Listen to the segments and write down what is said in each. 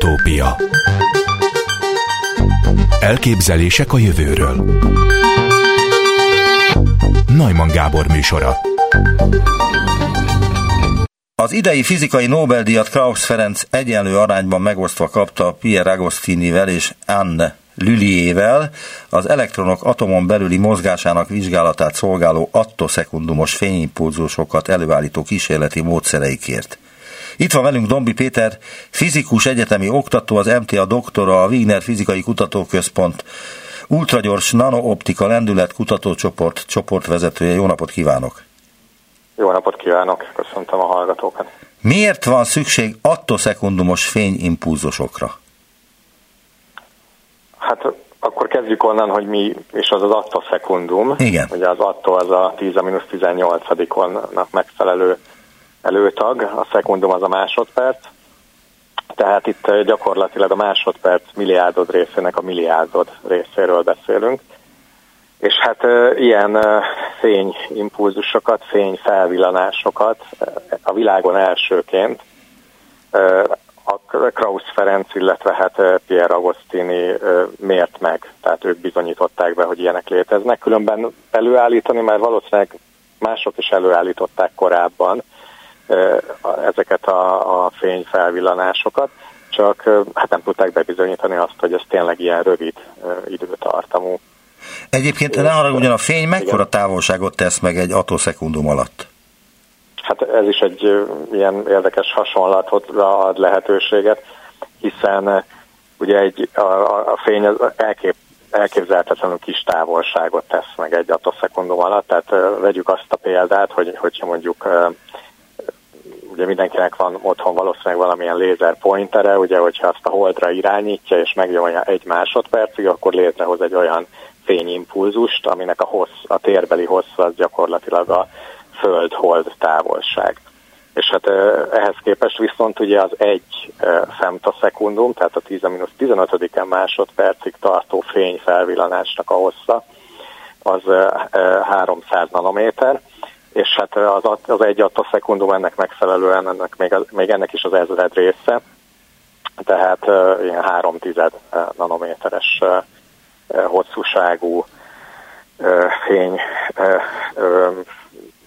Utópia. Elképzelések a jövőről. Najman Gábor műsora. Az idei fizikai Nobel-díjat Krausz Ferenc egyenlő arányban megosztva kapta Pierre Agostinivel és Anne Lüliével az elektronok atomon belüli mozgásának vizsgálatát szolgáló attoszekundumos fényimpulzusokat előállító kísérleti módszereikért. Itt van velünk Dombi Péter, fizikus egyetemi oktató, az MTA doktora, a Wigner Fizikai Kutatóközpont ultragyors nanooptika lendület kutatócsoport csoportvezetője. Jó napot kívánok! Jó napot kívánok, köszöntöm a hallgatókat. Miért van szükség attoszekundumos fényimpulzusokra? Hát akkor kezdjük onnan, hogy mi és az az attoszekundum. Igen. Ugye az attó az a 10-18-onnak megfelelő előtag, a szekundum az a másodperc. Tehát itt gyakorlatilag a másodperc milliárdod részének a milliárdod részéről beszélünk. És hát ilyen fényimpulzusokat, fényfelvillanásokat a világon elsőként a Krausz Ferenc, illetve hát Pierre Agostini mért meg, tehát ők bizonyították be, hogy ilyenek léteznek. Különben előállítani, mert valószínűleg mások is előállították korábban ezeket a, a fényfelvillanásokat, csak hát nem tudták bebizonyítani azt, hogy ez tényleg ilyen rövid időtartamú. Egyébként ne arra ugyan a fény mekkora távolságot tesz meg egy atoszekundum alatt? Hát ez is egy ilyen érdekes hasonlatra ad lehetőséget, hiszen ugye egy, a, a fény az elkép, elképzelhetetlenül kis távolságot tesz meg egy atoszekundum alatt, tehát vegyük azt a példát, hogy, hogyha mondjuk ugye mindenkinek van otthon valószínűleg valamilyen lézer pointere, ugye hogyha azt a holdra irányítja és megnyomja egy másodpercig, akkor létrehoz egy olyan fényimpulzust, aminek a, hossz, a térbeli hossz az gyakorlatilag a föld-hold távolság. És hát ehhez képest viszont ugye az egy femtoszekundum, tehát a 10-15 másodpercig tartó fényfelvillanásnak a hossza, az 300 nanométer, és hát az, az egy attoszekundum ennek megfelelően, ennek még, még ennek is az ezred része, tehát ilyen három tized nanométeres hosszúságú fény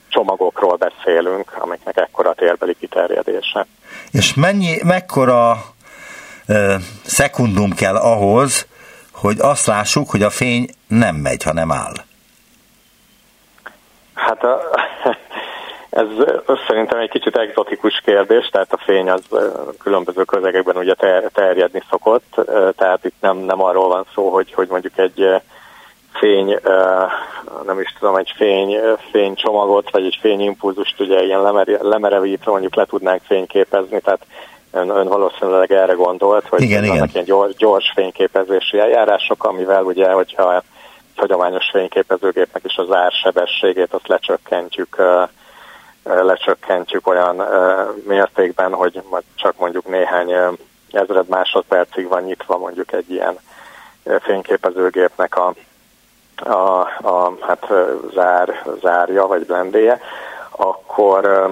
csomagokról beszélünk, amiknek ekkora térbeli kiterjedése. És mennyi, mekkora ö, szekundum kell ahhoz, hogy azt lássuk, hogy a fény nem megy, hanem áll? Hát a, ez szerintem egy kicsit egzotikus kérdés, tehát a fény az különböző közegekben ugye ter, terjedni szokott, tehát itt nem, nem arról van szó, hogy, hogy mondjuk egy fény, nem is tudom, egy fény, fénycsomagot, vagy egy fényimpulzust ugye ilyen lemerevítve mondjuk le tudnánk fényképezni, tehát ön, ön valószínűleg erre gondolt, hogy igen, vannak igen. ilyen gyors, gyors fényképezési eljárások, amivel ugye, hogyha hagyományos fényképezőgépnek is az ársebességét azt lecsökkentjük, lecsökkentjük olyan mértékben, hogy csak mondjuk néhány ezred másodpercig van nyitva mondjuk egy ilyen fényképezőgépnek a a, a hát zár, zárja vagy blendéje, akkor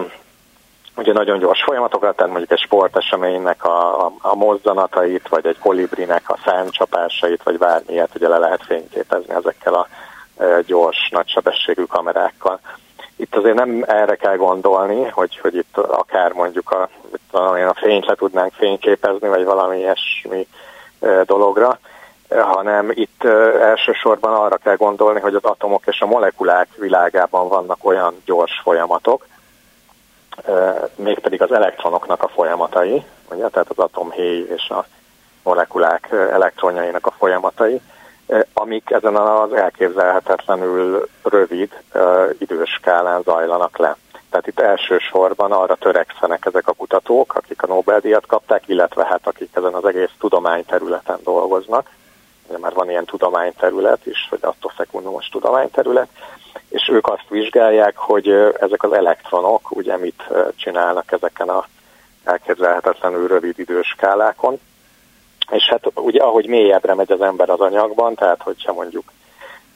ugye nagyon gyors folyamatokat, tehát mondjuk egy sporteseménynek a, a, a mozzanatait, vagy egy kolibrinek a számcsapásait, vagy bármilyet ugye le lehet fényképezni ezekkel a gyors, nagysebességű kamerákkal. Itt azért nem erre kell gondolni, hogy, hogy itt akár mondjuk a, a fényt le tudnánk fényképezni, vagy valami ilyesmi dologra, hanem itt elsősorban arra kell gondolni, hogy az atomok és a molekulák világában vannak olyan gyors folyamatok, mégpedig az elektronoknak a folyamatai, ugye, tehát az atomhéj és a molekulák elektronjainak a folyamatai, amik ezen az elképzelhetetlenül rövid időskálán zajlanak le. Tehát itt elsősorban arra törekszenek ezek a kutatók, akik a Nobel-díjat kapták, illetve hát akik ezen az egész tudományterületen dolgoznak, már van ilyen tudományterület is, vagy attoszekundumos tudományterület, és ők azt vizsgálják, hogy ezek az elektronok ugye mit csinálnak ezeken a elképzelhetetlenül rövid időskálákon. És hát ugye ahogy mélyebbre megy az ember az anyagban, tehát hogyha mondjuk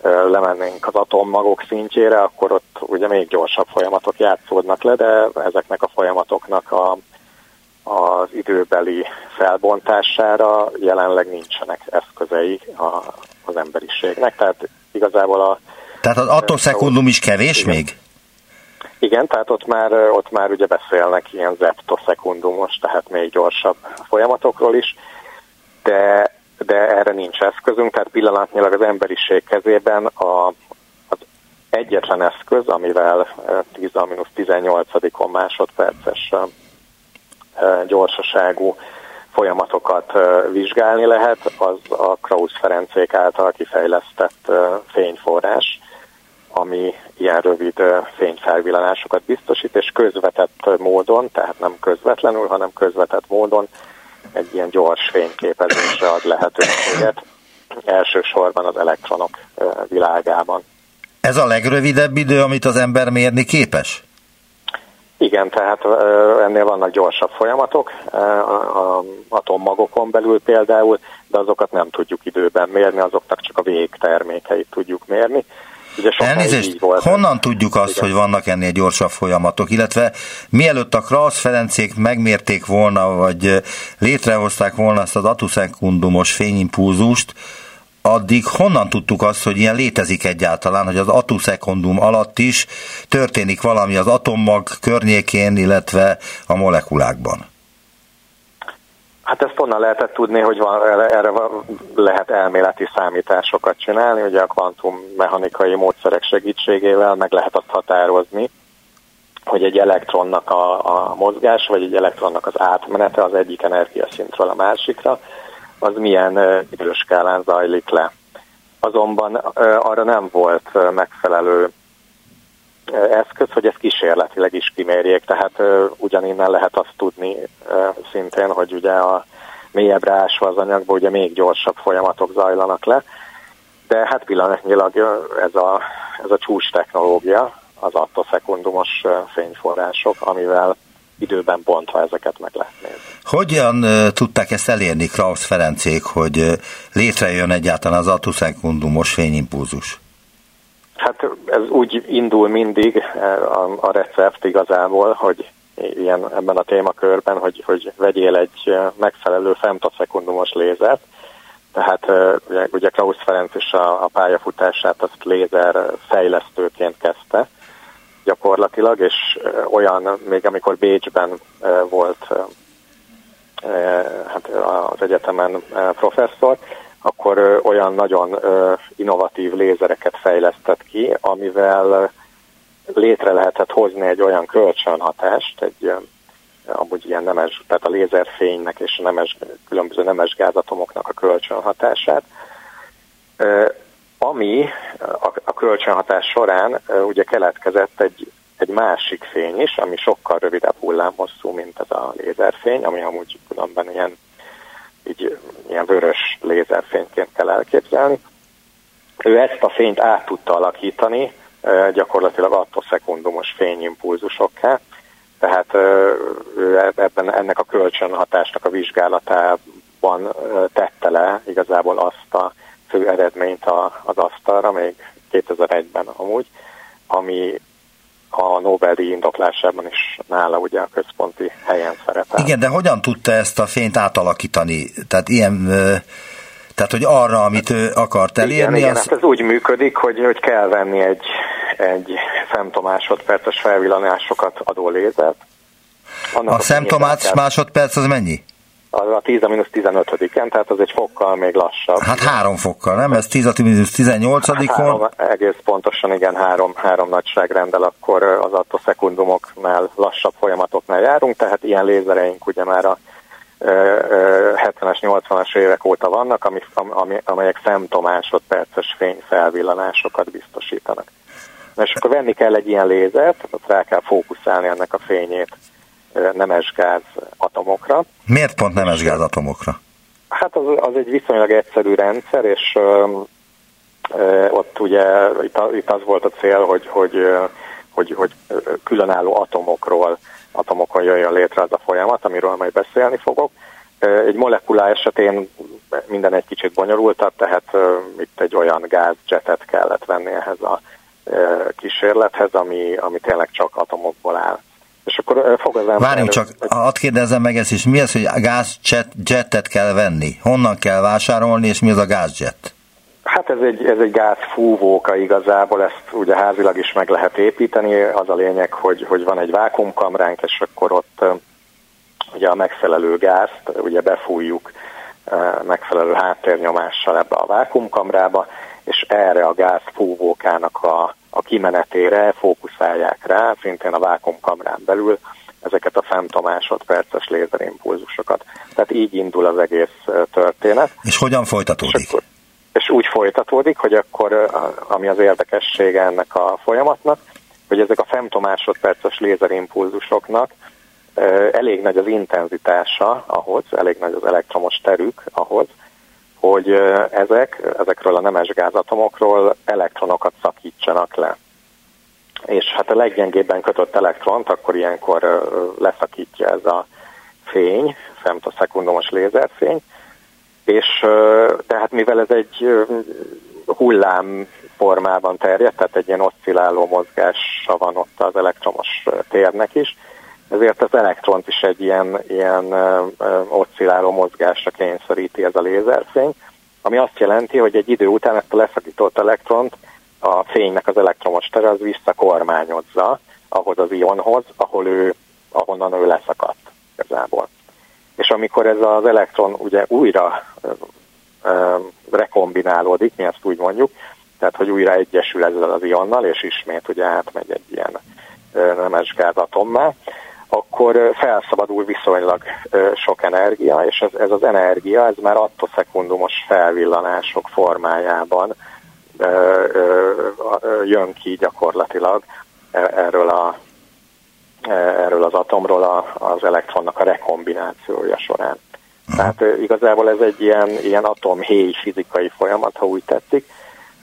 lemennénk az atommagok szintjére, akkor ott ugye még gyorsabb folyamatok játszódnak le, de ezeknek a folyamatoknak a, az időbeli felbontására jelenleg nincsenek eszközei a, az emberiségnek. Tehát igazából a... Tehát az attoszekundum is kevés igen. még? Igen, tehát ott már, ott már ugye beszélnek ilyen zeptoszekundumos, tehát még gyorsabb folyamatokról is, de, de erre nincs eszközünk, tehát pillanatnyilag az emberiség kezében a, az egyetlen eszköz, amivel 10-18 másodperces gyorsaságú folyamatokat vizsgálni lehet, az a Krausz Ferencék által kifejlesztett fényforrás, ami ilyen rövid fényfelvillanásokat biztosít, és közvetett módon, tehát nem közvetlenül, hanem közvetett módon egy ilyen gyors fényképezésre ad lehetőséget, elsősorban az elektronok világában. Ez a legrövidebb idő, amit az ember mérni képes? Igen, tehát ennél vannak gyorsabb folyamatok, a atommagokon belül például, de azokat nem tudjuk időben mérni, azoknak csak a végtermékeit tudjuk mérni. Ugye Elnézést, honnan tudjuk azt, Igen. hogy vannak ennél gyorsabb folyamatok, illetve mielőtt a Krausz Ferencék megmérték volna, vagy létrehozták volna ezt az atuszekundumos fényimpulzust, addig honnan tudtuk azt, hogy ilyen létezik egyáltalán, hogy az atuszekundum alatt is történik valami az atommag környékén, illetve a molekulákban? Hát ezt onnan lehetett tudni, hogy van, erre lehet elméleti számításokat csinálni, ugye a kvantummechanikai módszerek segítségével meg lehet azt határozni, hogy egy elektronnak a, a mozgás, vagy egy elektronnak az átmenete az egyik energiaszintről a másikra, az milyen időskálán zajlik le. Azonban arra nem volt megfelelő eszköz, hogy ezt kísérletileg is kimérjék, tehát ugyaninnen lehet azt tudni szintén, hogy ugye a mélyebbre ásva az anyagba ugye még gyorsabb folyamatok zajlanak le, de hát pillanatnyilag ez a, ez a csúcs technológia, az attoszekundumos fényforrások, amivel időben bontva ezeket meg lehet nézni. Hogyan tudták ezt elérni Krausz Ferencék, hogy létrejön egyáltalán az attoszekundumos fényimpulzus? Hát ez úgy indul mindig a, a recept igazából, hogy ilyen ebben a témakörben, hogy, hogy vegyél egy megfelelő femtoszekundumos lézert, tehát ugye, ugye Klaus Ferenc is a, a pályafutását azt lézer fejlesztőként kezdte gyakorlatilag, és olyan, még amikor Bécsben volt hát az egyetemen professzor, akkor olyan nagyon innovatív lézereket fejlesztett ki, amivel létre lehetett hozni egy olyan kölcsönhatást, egy amúgy ilyen nemes, tehát a lézerfénynek és nemes, különböző nemes gázatomoknak a kölcsönhatását, ami a, a kölcsönhatás során ugye keletkezett egy, egy másik fény is, ami sokkal rövidebb hullámhosszú, mint ez a lézerfény, ami amúgy különben ilyen így ilyen vörös lézerfényként kell elképzelni. Ő ezt a fényt át tudta alakítani gyakorlatilag attoszekundumos fényimpulzusokká, tehát ő ebben ennek a kölcsönhatásnak a vizsgálatában tette le igazából azt a fő eredményt az asztalra, még 2001-ben amúgy, ami a Nobel-díj indoklásában is nála ugye a központi helyen szerepel. Igen, de hogyan tudta ezt a fényt átalakítani? Tehát ilyen, tehát hogy arra, amit ő akart elérni? Igen, az... igen hát ez úgy működik, hogy, hogy kell venni egy, egy femtomásodperces felvillanásokat adó lézert. Annak a szemtomás másodperc az mennyi? Az a 10 a mínusz 15-en, tehát az egy fokkal még lassabb. Hát három fokkal, nem? Ez 10 a mínusz 18-on? egész pontosan, igen, három, három nagyságrendel akkor az attoszekundumoknál lassabb folyamatoknál járunk, tehát ilyen lézereink ugye már a 70-es, 80-as évek óta vannak, ami, ami, amelyek femtomásodperces fényfelvillanásokat biztosítanak. Na és akkor venni kell egy ilyen lézert, ott rá kell fókuszálni ennek a fényét nemesgáz atomokra. Miért pont nemesgáz atomokra? Hát az, az egy viszonylag egyszerű rendszer, és ott ugye itt, itt az volt a cél, hogy, hogy, hogy, hogy különálló atomokról, atomokon jöjjön létre az a folyamat, amiről majd beszélni fogok. Egy molekulá esetén minden egy kicsit bonyolultabb, tehát itt egy olyan gázjetet kellett venni ehhez a kísérlethez, ami, ami tényleg csak atomokból áll. És akkor fog az ember... Várjunk csak, hadd kérdezzem meg ezt is, mi az, hogy gázjettet kell venni? Honnan kell vásárolni, és mi az a gázjet? Hát ez egy, ez egy gázfúvóka igazából, ezt ugye házilag is meg lehet építeni. Az a lényeg, hogy, hogy van egy vákumkamránk, és akkor ott ugye a megfelelő gázt ugye befújjuk megfelelő háttérnyomással ebbe a vákumkamrába, és erre a gázfúvókának a, a kimenetére fókuszálják rá, szintén a vákumkamrán belül ezeket a femtomásodperces lézerimpulzusokat. Tehát így indul az egész történet. És hogyan folytatódik? És, akkor, és úgy folytatódik, hogy akkor, ami az érdekessége ennek a folyamatnak, hogy ezek a femtomásodperces lézerimpulzusoknak elég nagy az intenzitása ahhoz, elég nagy az elektromos terük ahhoz, hogy ezek, ezekről a nemes gázatomokról elektronokat szakítsanak le. És hát a leggyengébben kötött elektront akkor ilyenkor leszakítja ez a fény, femtoszekundumos lézerfény, és tehát mivel ez egy hullám formában terjed, tehát egy ilyen oszcilláló mozgása van ott az elektromos térnek is, ezért az elektront is egy ilyen, ilyen oszcilláló mozgásra kényszeríti ez a lézerfény, ami azt jelenti, hogy egy idő után ezt a leszakított elektront a fénynek az elektromos tere az visszakormányozza ahhoz az ionhoz, ahol ő, ahonnan ő leszakadt igazából. És amikor ez az elektron ugye újra ö, ö, rekombinálódik, mi ezt úgy mondjuk, tehát hogy újra egyesül ezzel az ionnal, és ismét ugye átmegy egy ilyen nemes gázatommá, akkor felszabadul viszonylag sok energia, és ez, ez az energia, ez már attoszekundumos felvillanások formájában jön ki gyakorlatilag e, erről, a, e, erről az atomról az elektronnak a rekombinációja során. Tehát igazából ez egy ilyen, ilyen atomhéj fizikai folyamat, ha úgy tetszik,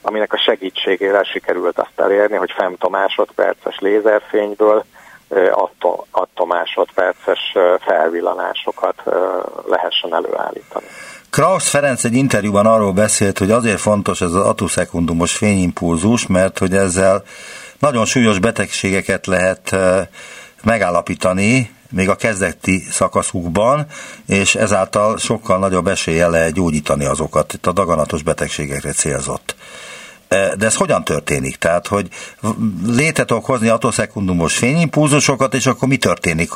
aminek a segítségére sikerült azt elérni, hogy femtomásodperces lézerfényből attomásodperces felvillanásokat lehessen előállítani. Krausz Ferenc egy interjúban arról beszélt, hogy azért fontos ez az atoszekundumos fényimpulzus, mert hogy ezzel nagyon súlyos betegségeket lehet megállapítani, még a kezdeti szakaszukban, és ezáltal sokkal nagyobb esélye lehet gyógyítani azokat. Itt a daganatos betegségekre célzott. De ez hogyan történik? Tehát, hogy létre tudok hozni atoszekundumos fényimpulzusokat, és akkor mi történik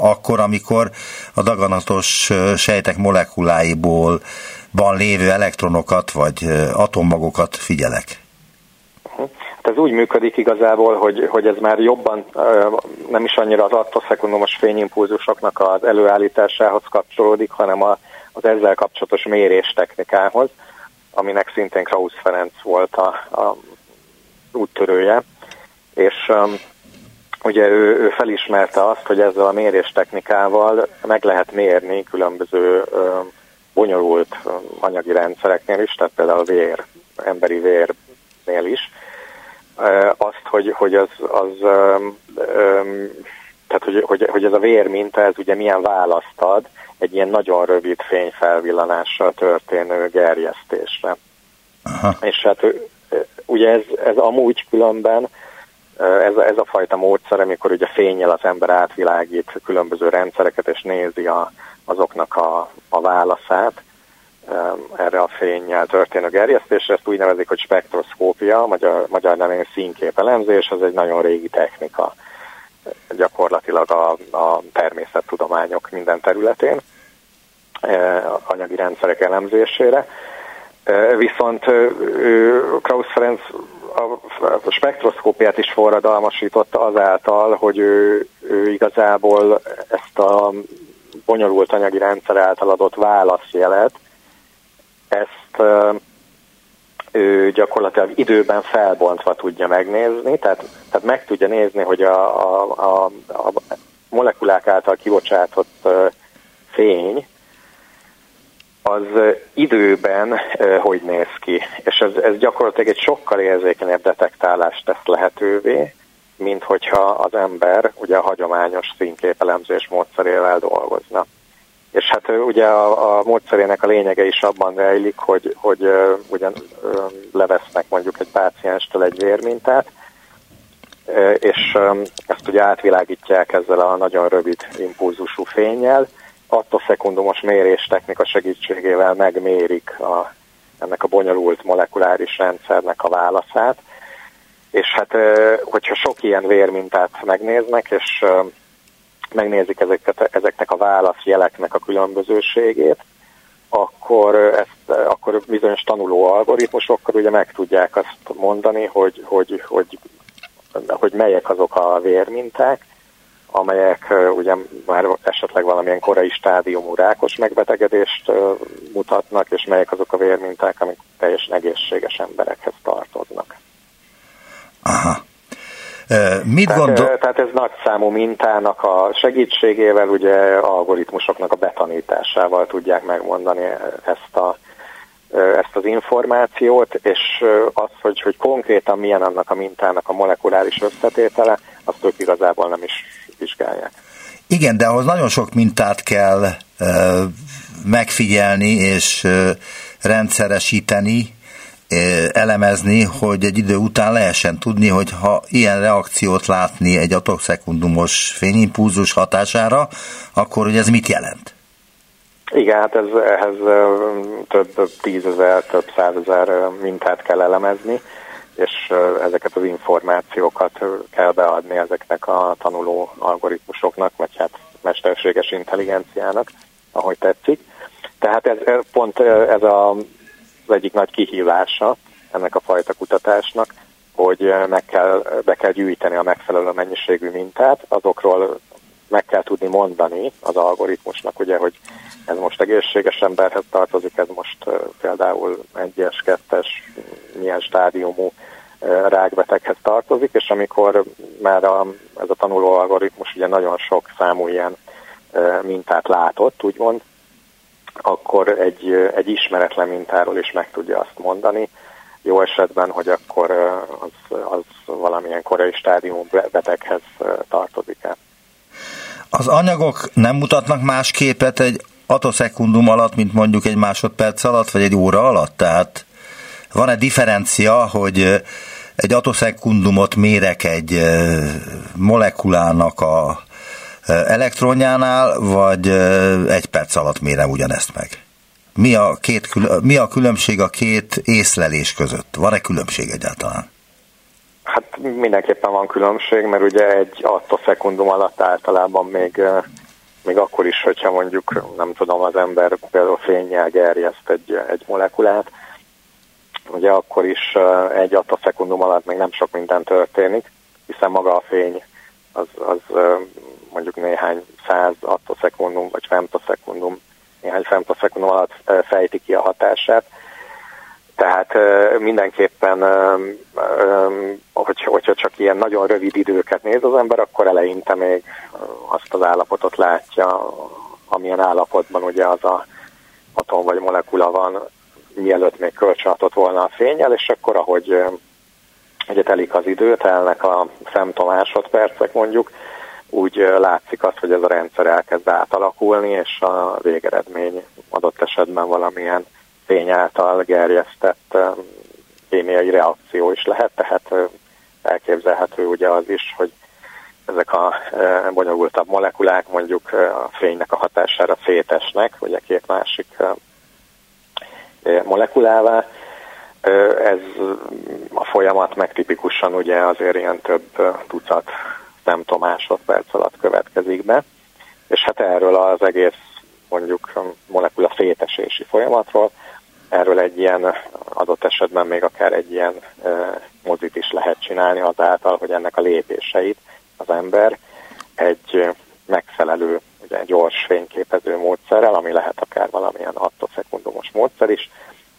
akkor, amikor a daganatos sejtek molekuláiból van lévő elektronokat, vagy atommagokat figyelek? Hát ez úgy működik igazából, hogy, hogy ez már jobban nem is annyira az atoszekundumos fényimpulzusoknak az előállításához kapcsolódik, hanem a, az ezzel kapcsolatos mérés technikához aminek szintén Krausz Ferenc volt a, a úttörője, és um, ugye ő, ő felismerte azt, hogy ezzel a méréstechnikával meg lehet mérni különböző um, bonyolult um, anyagi rendszereknél is, tehát például a vér, emberi vérnél is, uh, azt, hogy, hogy az, az um, um, hogy, hogy, hogy ez a vérminta, ez ugye milyen választ ad egy ilyen nagyon rövid fényfelvillanással történő gerjesztésre. Aha. És hát ugye ez, ez amúgy különben, ez, ez a fajta módszer, amikor ugye fényel az ember átvilágít különböző rendszereket, és nézi a, azoknak a, a válaszát erre a fényjel történő gerjesztésre, ezt úgy nevezik, hogy spektroszkópia, magyar, magyar nevén színképelemzés, ez egy nagyon régi technika gyakorlatilag a, a természettudományok minden területén, e, anyagi rendszerek elemzésére. E, viszont Krausz Ferenc a spektroszkópiát is forradalmasította azáltal, hogy ő, ő igazából ezt a bonyolult anyagi rendszer által adott válaszjelet, ezt ő gyakorlatilag időben felbontva tudja megnézni, tehát, tehát meg tudja nézni, hogy a, a, a, a molekulák által kibocsátott fény az időben hogy néz ki. És ez, ez gyakorlatilag egy sokkal érzékenyebb detektálást tesz lehetővé, mint hogyha az ember ugye a hagyományos színképelemzés módszerével dolgozna. És hát ugye a, a módszerének a lényege is abban rejlik, hogy, hogy uh, ugyan uh, levesznek mondjuk egy pácienstől egy vérmintát, és ezt ugye átvilágítják ezzel a nagyon rövid impulzusú fényjel. Attoszekundumos méréstechnika segítségével megmérik a, ennek a bonyolult molekuláris rendszernek a válaszát, és hát hogyha sok ilyen vérmintát megnéznek, és megnézik ezeket, ezeknek a válaszjeleknek a különbözőségét, akkor, ezt, akkor bizonyos tanuló algoritmusokkal ugye meg tudják azt mondani, hogy, hogy, hogy, hogy melyek azok a vérminták, amelyek ugye már esetleg valamilyen korai stádiumú rákos megbetegedést mutatnak, és melyek azok a vérminták, amik teljesen egészséges emberekhez tartoznak. Aha. Mit tehát, gondol... tehát ez nagy számú mintának a segítségével, ugye algoritmusoknak a betanításával tudják megmondani ezt a ezt az információt, és az, hogy, hogy konkrétan milyen annak a mintának a molekuláris összetétele, azt ők igazából nem is vizsgálják. Igen, de ahhoz nagyon sok mintát kell megfigyelni és rendszeresíteni, elemezni, hogy egy idő után lehessen tudni, hogy ha ilyen reakciót látni egy atokszekundumos fényimpulzus hatására, akkor hogy ez mit jelent? Igen, hát ez, ehhez több tízezer, több százezer mintát kell elemezni, és ezeket az információkat kell beadni ezeknek a tanuló algoritmusoknak, vagy hát mesterséges intelligenciának, ahogy tetszik. Tehát ez, pont ez a az egyik nagy kihívása ennek a fajta kutatásnak, hogy meg kell, be kell gyűjteni a megfelelő mennyiségű mintát, azokról meg kell tudni mondani az algoritmusnak, ugye, hogy ez most egészséges emberhez tartozik, ez most például egyes, kettes, milyen stádiumú rákbeteghez tartozik, és amikor már a, ez a tanuló algoritmus ugye nagyon sok számú ilyen mintát látott, úgymond, akkor egy, egy ismeretlen mintáról is meg tudja azt mondani, jó esetben, hogy akkor az, az valamilyen korai stádium beteghez tartozik-e. Az anyagok nem mutatnak más képet egy atoszekundum alatt, mint mondjuk egy másodperc alatt, vagy egy óra alatt? Tehát van-e differencia, hogy egy atoszekundumot mérek egy molekulának a elektronjánál, vagy egy perc alatt mérem ugyanezt meg? Mi a, két, mi a különbség a két észlelés között? Van-e különbség egyáltalán? Hát mindenképpen van különbség, mert ugye egy attoszekundum alatt általában még, még akkor is, hogyha mondjuk, nem tudom, az ember például fényjel gerjeszt egy, egy molekulát, ugye akkor is egy attoszekundum alatt még nem sok minden történik, hiszen maga a fény az, az mondjuk néhány száz attoszekundum vagy femtoszekundum, néhány femtoszekundum alatt fejti ki a hatását. Tehát mindenképpen, hogyha csak ilyen nagyon rövid időket néz az ember, akkor eleinte még azt az állapotot látja, amilyen állapotban ugye az a atom vagy molekula van, mielőtt még kölcsönadott volna a fényel, és akkor ahogy ugye telik az idő, telnek a femtomásodpercek mondjuk, úgy látszik az, hogy ez a rendszer elkezd átalakulni, és a végeredmény adott esetben valamilyen fény által gerjesztett kémiai reakció is lehet, tehát elképzelhető ugye az is, hogy ezek a bonyolultabb molekulák mondjuk a fénynek a hatására szétesnek, ugye két másik molekulává. Ez a folyamat meg tipikusan ugye azért ilyen több tucat nem tudom, másodperc alatt következik be, és hát erről az egész mondjuk molekula fétesési folyamatról, erről egy ilyen adott esetben még akár egy ilyen mozit is lehet csinálni azáltal, hogy ennek a lépéseit az ember egy megfelelő, ugye gyors fényképező módszerrel, ami lehet akár valamilyen attoszekundumos módszer is,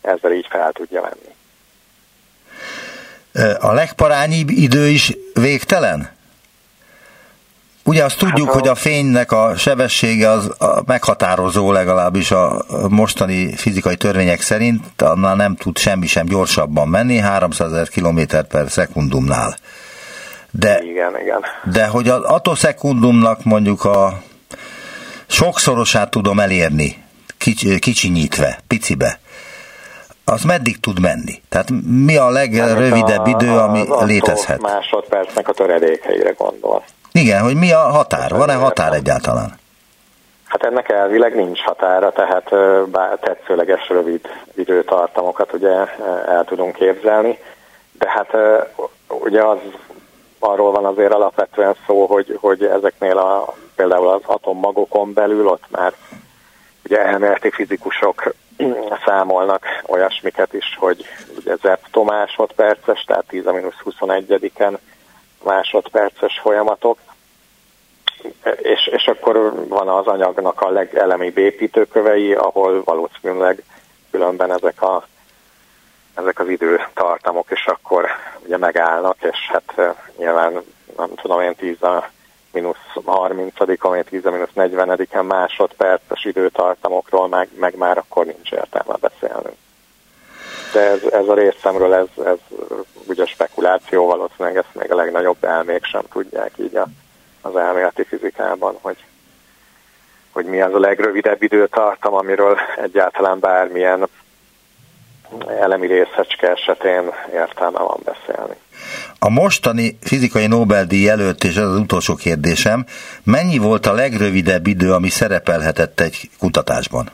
ezzel így fel tudja venni. A legparányibb idő is végtelen? Ugye azt tudjuk, hát, hogy a fénynek a sebessége az meghatározó legalábbis a mostani fizikai törvények szerint, annál nem tud semmi sem gyorsabban menni, 300 ezer km per szekundumnál. De, igen, igen. de hogy az atoszekundumnak mondjuk a sokszorosát tudom elérni, kics, kicsinyítve, picibe, az meddig tud menni? Tehát mi a legrövidebb idő, ami létezhet? másodpercnek a töredékeire gondol. Igen, hogy mi a határ? Van-e határ egyáltalán? Hát ennek elvileg nincs határa, tehát bár tetszőleges rövid időtartamokat ugye el tudunk képzelni, de hát ugye az arról van azért alapvetően szó, hogy, hogy ezeknél a, például az atommagokon belül ott már ugye elméleti fizikusok számolnak olyasmiket is, hogy ugye zepto másodperces, tehát 10-21-en másodperces folyamatok, és, és akkor van az anyagnak a legelemibb építőkövei, ahol valószínűleg különben ezek, a, ezek az időtartamok is akkor ugye megállnak, és hát nyilván nem tudom én 10 a mínusz 30 vagy 10 a mínusz 40 másodperces időtartamokról meg, meg már akkor nincs értelme beszélnünk. De ez, ez a részemről, ez, ez ugye spekuláció, valószínűleg ezt még a legnagyobb elmék sem tudják így a az elméleti fizikában, hogy, hogy mi az a legrövidebb időtartam, amiről egyáltalán bármilyen elemi részecske esetén értelme van beszélni. A mostani fizikai Nobel-díj előtt, és ez az utolsó kérdésem, mennyi volt a legrövidebb idő, ami szerepelhetett egy kutatásban?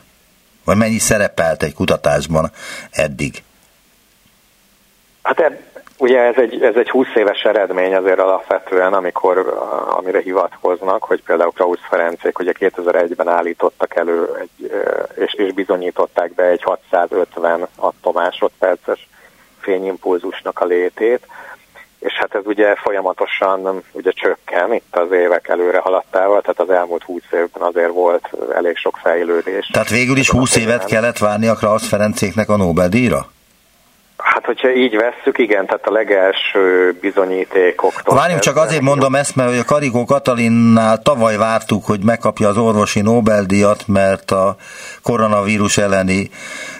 Vagy mennyi szerepelt egy kutatásban eddig? Hát Ugye ez egy, ez egy 20 éves eredmény azért alapvetően, amikor, amire hivatkoznak, hogy például Krausz Ferencék ugye 2001-ben állítottak elő, egy, és, és bizonyították be egy 650 attomásodperces fényimpulzusnak a létét, és hát ez ugye folyamatosan ugye csökken itt az évek előre haladtával, tehát az elmúlt 20 évben azért volt elég sok fejlődés. Tehát végül is 20 évet kellett várni a Krausz Ferencéknek a Nobel-díjra? Hát, hogyha így vesszük, igen, tehát a legelső bizonyítékoktól. Várjunk, csak azért mondom ezt, mert a Karikó Katalinnál tavaly vártuk, hogy megkapja az orvosi Nobel-díjat, mert a koronavírus elleni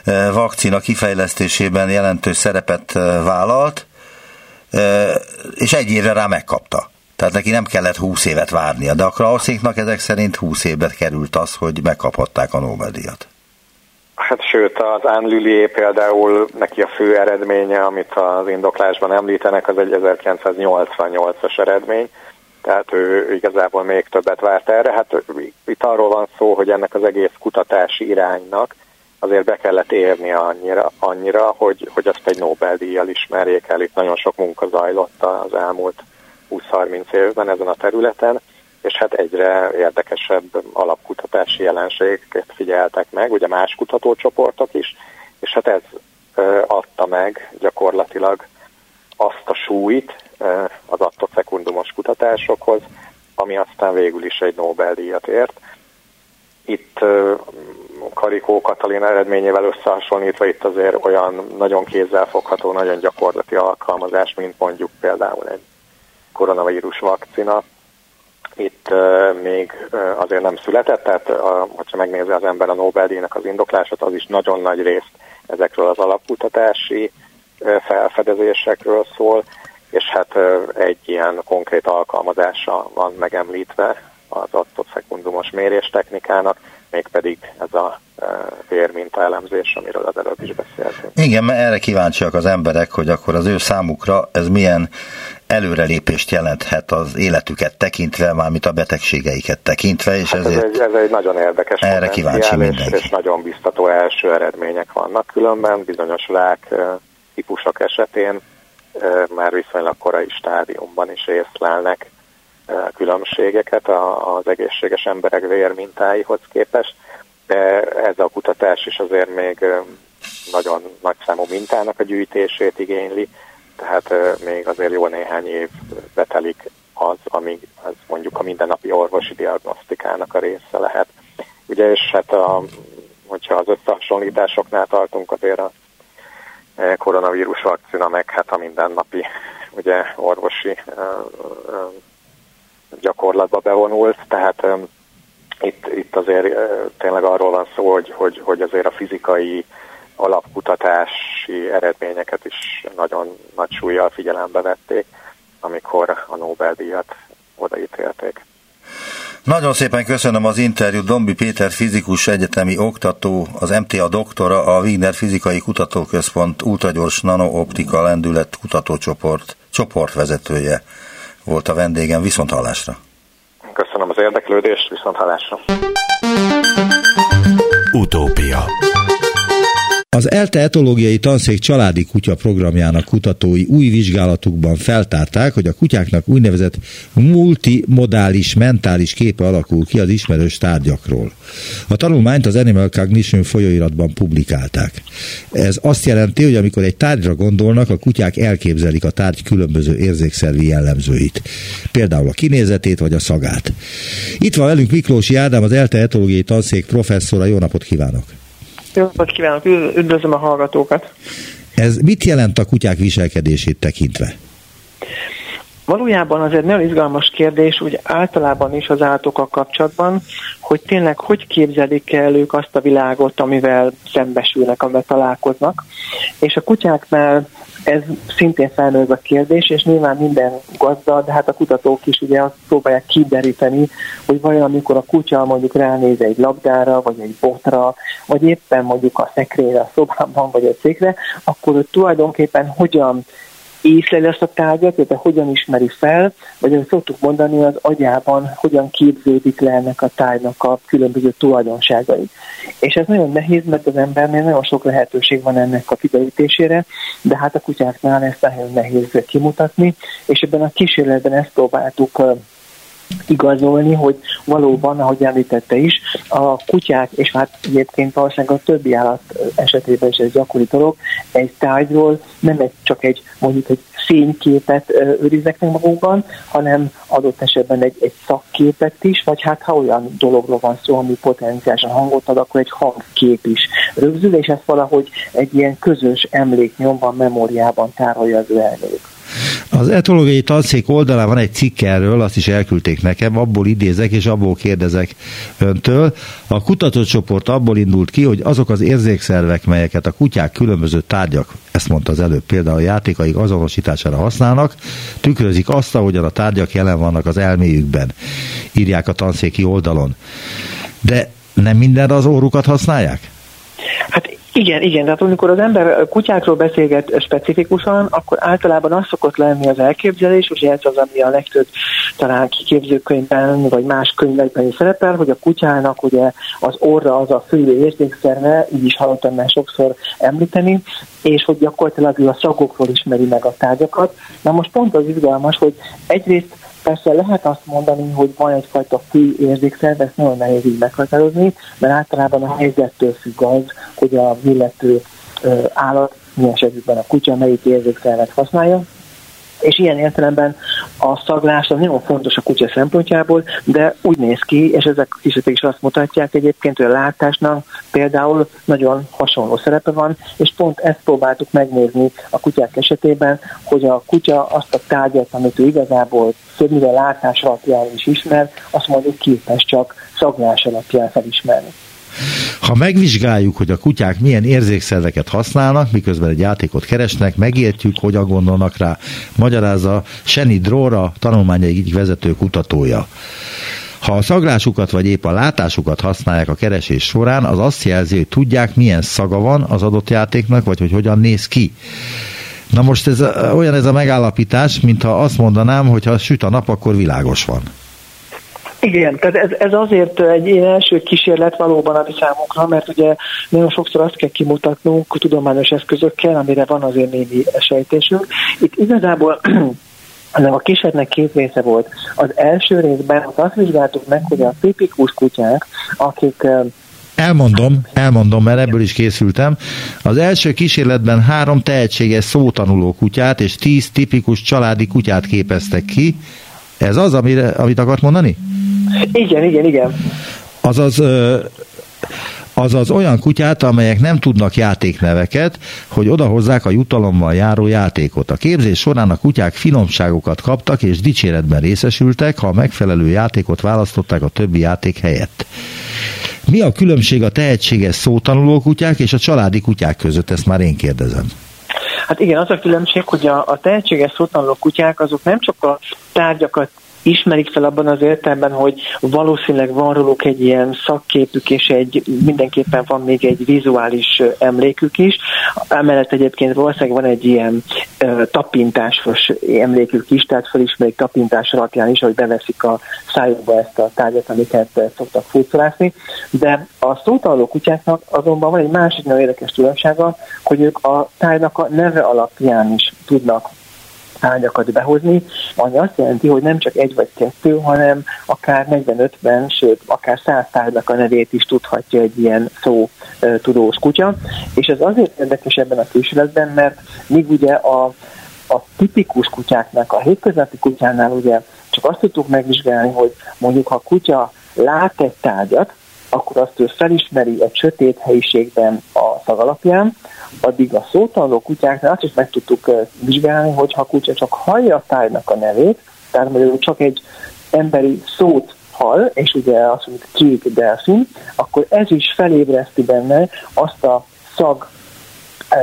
e, vakcina kifejlesztésében jelentős szerepet e, vállalt, és egy évre rá megkapta. Tehát neki nem kellett 20 évet várnia, de a Krauszéknak ezek szerint 20 évbe került az, hogy megkaphatták a Nobel-díjat. Hát sőt, az Anne például neki a fő eredménye, amit az indoklásban említenek, az egy 1988-as eredmény, tehát ő igazából még többet várt erre. Hát itt arról van szó, hogy ennek az egész kutatási iránynak azért be kellett érni annyira, annyira hogy, hogy azt egy Nobel-díjjal ismerjék el. Itt nagyon sok munka zajlott az elmúlt 20-30 évben ezen a területen, és hát egyre érdekesebb alapkutatási jelenségeket figyeltek meg, ugye más kutatócsoportok is, és hát ez adta meg gyakorlatilag azt a súlyt az attofekundumos kutatásokhoz, ami aztán végül is egy Nobel-díjat ért. Itt Karikó Katalin eredményével összehasonlítva itt azért olyan nagyon kézzelfogható, nagyon gyakorlati alkalmazás, mint mondjuk például egy koronavírus vakcina, itt még azért nem született, tehát ha megnézi az ember a Nobel-díjnak az indoklását, az is nagyon nagy részt ezekről az alapkutatási felfedezésekről szól, és hát egy ilyen konkrét alkalmazása van megemlítve az attotszekundumos méréstechnikának, mégpedig ez a vérminta elemzés, amiről az előbb is beszéltünk. Igen, mert erre kíváncsiak az emberek, hogy akkor az ő számukra ez milyen előrelépést jelenthet az életüket tekintve, mármint a betegségeiket tekintve, és hát ezért ez, egy, ez egy nagyon érdekes erre kíváncsi mindenki. És, nagyon biztató első eredmények vannak különben, bizonyos rák típusok esetén már viszonylag korai stádiumban is észlelnek különbségeket az egészséges emberek vérmintáihoz képest, de ez a kutatás is azért még nagyon nagy számú mintának a gyűjtését igényli, tehát még azért jó néhány év betelik az, amíg ez mondjuk a mindennapi orvosi diagnosztikának a része lehet. Ugye, és hát a, hogyha az összehasonlításoknál tartunk, azért a koronavírus vakcina meg hát a mindennapi ugye, orvosi gyakorlatba bevonult, tehát itt, itt azért tényleg arról van szó, hogy, hogy, hogy azért a fizikai alapkutatási eredményeket is nagyon nagy súlyjal figyelembe vették, amikor a Nobel-díjat odaítélték. Nagyon szépen köszönöm az interjút. Dombi Péter fizikus egyetemi oktató, az MTA doktora, a Wiener Fizikai Kutatóközpont ultragyors nanooptika lendület kutatócsoport csoportvezetője volt a vendégem. Viszont hallásra! Köszönöm az érdeklődést, viszont hallásra! Utópia az ELTE etológiai tanszék családi kutya programjának kutatói új vizsgálatukban feltárták, hogy a kutyáknak úgynevezett multimodális mentális képe alakul ki az ismerős tárgyakról. A tanulmányt az Animal Cognition folyóiratban publikálták. Ez azt jelenti, hogy amikor egy tárgyra gondolnak, a kutyák elképzelik a tárgy különböző érzékszervi jellemzőit. Például a kinézetét vagy a szagát. Itt van velünk Miklósi Ádám, az ELTE etológiai tanszék professzora. Jó napot kívánok! Jó napot kívánok, üdvözlöm a hallgatókat. Ez mit jelent a kutyák viselkedését tekintve? Valójában azért nagyon izgalmas kérdés, úgy általában is az állatokkal kapcsolatban, hogy tényleg hogy képzelik el ők azt a világot, amivel szembesülnek, amivel találkoznak. És a kutyáknál ez szintén felmerül a kérdés, és nyilván minden gazda, de hát a kutatók is ugye azt próbálják kideríteni, hogy vajon amikor a kutya mondjuk ránéz egy labdára, vagy egy botra, vagy éppen mondjuk a szekrényre, a szobában, vagy a székre, akkor ő tulajdonképpen hogyan észleli ezt a tárgyat, illetve hogyan ismeri fel, vagy ahogy szoktuk mondani, az agyában hogyan képződik le ennek a tárgynak a különböző tulajdonságai. És ez nagyon nehéz, mert az embernél nagyon sok lehetőség van ennek a kiderítésére, de hát a kutyáknál ezt nagyon nehéz kimutatni, és ebben a kísérletben ezt próbáltuk igazolni, hogy valóban, ahogy említette is, a kutyák, és hát egyébként valószínűleg a többi állat esetében is ez gyakori dolog, egy tárgyról nem egy, csak egy mondjuk egy fényképet őriznek meg magukban, hanem adott esetben egy, egy szakképet is, vagy hát ha olyan dologról van szó, ami potenciálisan hangot ad, akkor egy hangkép is rögzül, és ezt valahogy egy ilyen közös emléknyomban, memóriában tárolja az ő. Az etológiai tanszék oldalán van egy cikk erről, azt is elküldték nekem, abból idézek és abból kérdezek öntől. A kutatócsoport abból indult ki, hogy azok az érzékszervek, melyeket a kutyák különböző tárgyak, ezt mondta az előbb, például a játékaik azonosítására használnak, tükrözik azt, ahogyan a tárgyak jelen vannak az elméjükben, írják a tanszéki oldalon. De nem mindenre az órukat használják? Hát igen, igen, tehát amikor az ember kutyákról beszélget specifikusan, akkor általában az szokott lenni az elképzelés, és ez az, ami a legtöbb talán kiképzőkönyvben, vagy más könyvekben is szerepel, hogy a kutyának ugye az orra az a fő érzékszerve, így is hallottam már sokszor említeni, és hogy gyakorlatilag ő a szagokról ismeri meg a tárgyakat. Na most pont az izgalmas, hogy egyrészt Persze lehet azt mondani, hogy van egyfajta fő érzékszerv, ezt nagyon nehéz így meghatározni, mert általában a helyzettől függ az, hogy a illető állat, milyen esetben a kutya melyik érzékszervet használja, és ilyen értelemben a szaglás az nagyon fontos a kutya szempontjából, de úgy néz ki, és ezek kísérletek is azt mutatják egyébként, hogy a látásnak például nagyon hasonló szerepe van, és pont ezt próbáltuk megnézni a kutyák esetében, hogy a kutya azt a tárgyat, amit ő igazából többnyire látás alapján is ismer, azt mondjuk képes csak szaglás alapján felismerni. Ha megvizsgáljuk, hogy a kutyák milyen érzékszerveket használnak, miközben egy játékot keresnek, megértjük, hogyan gondolnak rá, magyarázza Seni Dróra, tanulmányai egyik vezető kutatója. Ha a szaglásukat vagy épp a látásukat használják a keresés során, az azt jelzi, hogy tudják, milyen szaga van az adott játéknak, vagy hogy hogyan néz ki. Na most ez olyan ez a megállapítás, mintha azt mondanám, hogy ha süt a nap, akkor világos van. Igen, tehát ez, ez azért egy ilyen első kísérlet valóban a mi számunkra, mert ugye nagyon sokszor azt kell kimutatnunk tudományos eszközökkel, amire van azért némi sejtésünk. Itt igazából ennek a kísérletnek két része volt. Az első részben ott azt vizsgáltuk meg, hogy a tipikus kutyák, akik Elmondom, elmondom, mert ebből is készültem. Az első kísérletben három tehetséges szótanuló kutyát és tíz tipikus családi kutyát képeztek ki. Ez az, amire, amit akart mondani? Igen, igen, igen. Azaz, azaz olyan kutyát, amelyek nem tudnak játékneveket, hogy odahozzák a jutalommal járó játékot. A képzés során a kutyák finomságokat kaptak és dicséretben részesültek, ha a megfelelő játékot választották a többi játék helyett. Mi a különbség a tehetséges szótanuló kutyák és a családi kutyák között? Ezt már én kérdezem. Hát igen, az a különbség, hogy a, a tehetséges szótanuló kutyák azok nem csak a tárgyakat ismerik fel abban az értelemben, hogy valószínűleg van róluk egy ilyen szakképük, és egy mindenképpen van még egy vizuális emlékük is. Emellett egyébként valószínűleg van egy ilyen uh, tapintásos emlékük is, tehát felismerik tapintás alapján is, hogy beveszik a szájukba ezt a tárgyat, amiket szoktak furcolászni. De a szótaláló kutyáknak azonban van egy másik nagyon érdekes tulajdonsága, hogy ők a tárgynak a neve alapján is tudnak tárgyakat behozni, ami azt jelenti, hogy nem csak egy vagy kettő, hanem akár 45-ben, sőt, akár 100 tárgynak a nevét is tudhatja egy ilyen szó tudós kutya. És ez azért érdekes ebben a kísérletben, mert míg ugye a, a tipikus kutyáknak, a hétköznapi kutyánál ugye csak azt tudtuk megvizsgálni, hogy mondjuk ha a kutya lát egy tárgyat, akkor azt ő felismeri egy sötét helyiségben a szag alapján, addig a szótanuló kutyáknál azt is meg tudtuk vizsgálni, hogy ha a kutya csak hallja a tájnak a nevét, tehát mondjuk csak egy emberi szót hall, és ugye azt mondjuk kék delfin, akkor ez is felébreszti benne azt a szag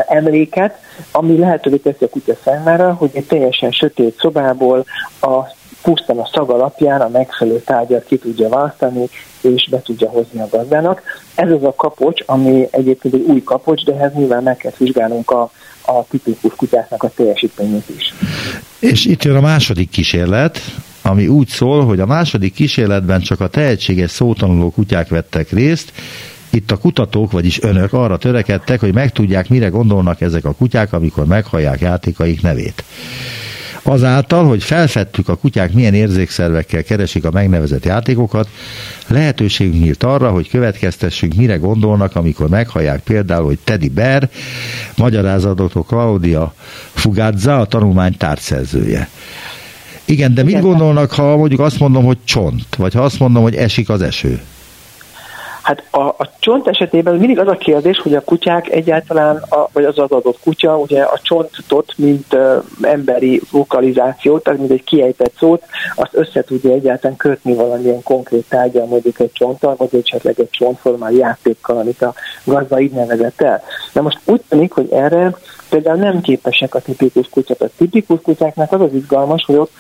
emléket, ami lehetővé teszi a kutya számára, hogy egy teljesen sötét szobából a pusztán a szag alapján a megfelelő tárgyat ki tudja választani, és be tudja hozni a gazdának. Ez az a kapocs, ami egyébként egy új kapocs, de ehhez nyilván meg kell vizsgálnunk a, a tipikus kutyáknak a teljesítményét is. És itt jön a második kísérlet, ami úgy szól, hogy a második kísérletben csak a tehetséges szótanuló kutyák vettek részt, itt a kutatók, vagyis önök arra törekedtek, hogy megtudják, mire gondolnak ezek a kutyák, amikor meghallják játékaik nevét. Azáltal, hogy felfedtük a kutyák milyen érzékszervekkel keresik a megnevezett játékokat, lehetőségünk nyílt arra, hogy következtessünk, mire gondolnak, amikor meghallják például, hogy Teddy Bear, magyarázatot Claudia Fugazza, a tanulmány tárgyszerzője. Igen, de mit gondolnak, ha mondjuk azt mondom, hogy csont, vagy ha azt mondom, hogy esik az eső? Hát a, a csont esetében mindig az a kérdés, hogy a kutyák egyáltalán, a, vagy az az adott kutya, ugye a csontot, mint uh, emberi lokalizációt, tehát mint egy kiejtett szót, azt össze tudja egyáltalán kötni valamilyen konkrét tárgyal, mondjuk egy csonttal, vagy esetleg egy csontformál játékkal, amit a gazda így nevezett el. Na most úgy tűnik, hogy erre például nem képesek a tipikus kutyák. A tipikus kutyáknak az az izgalmas, hogy ott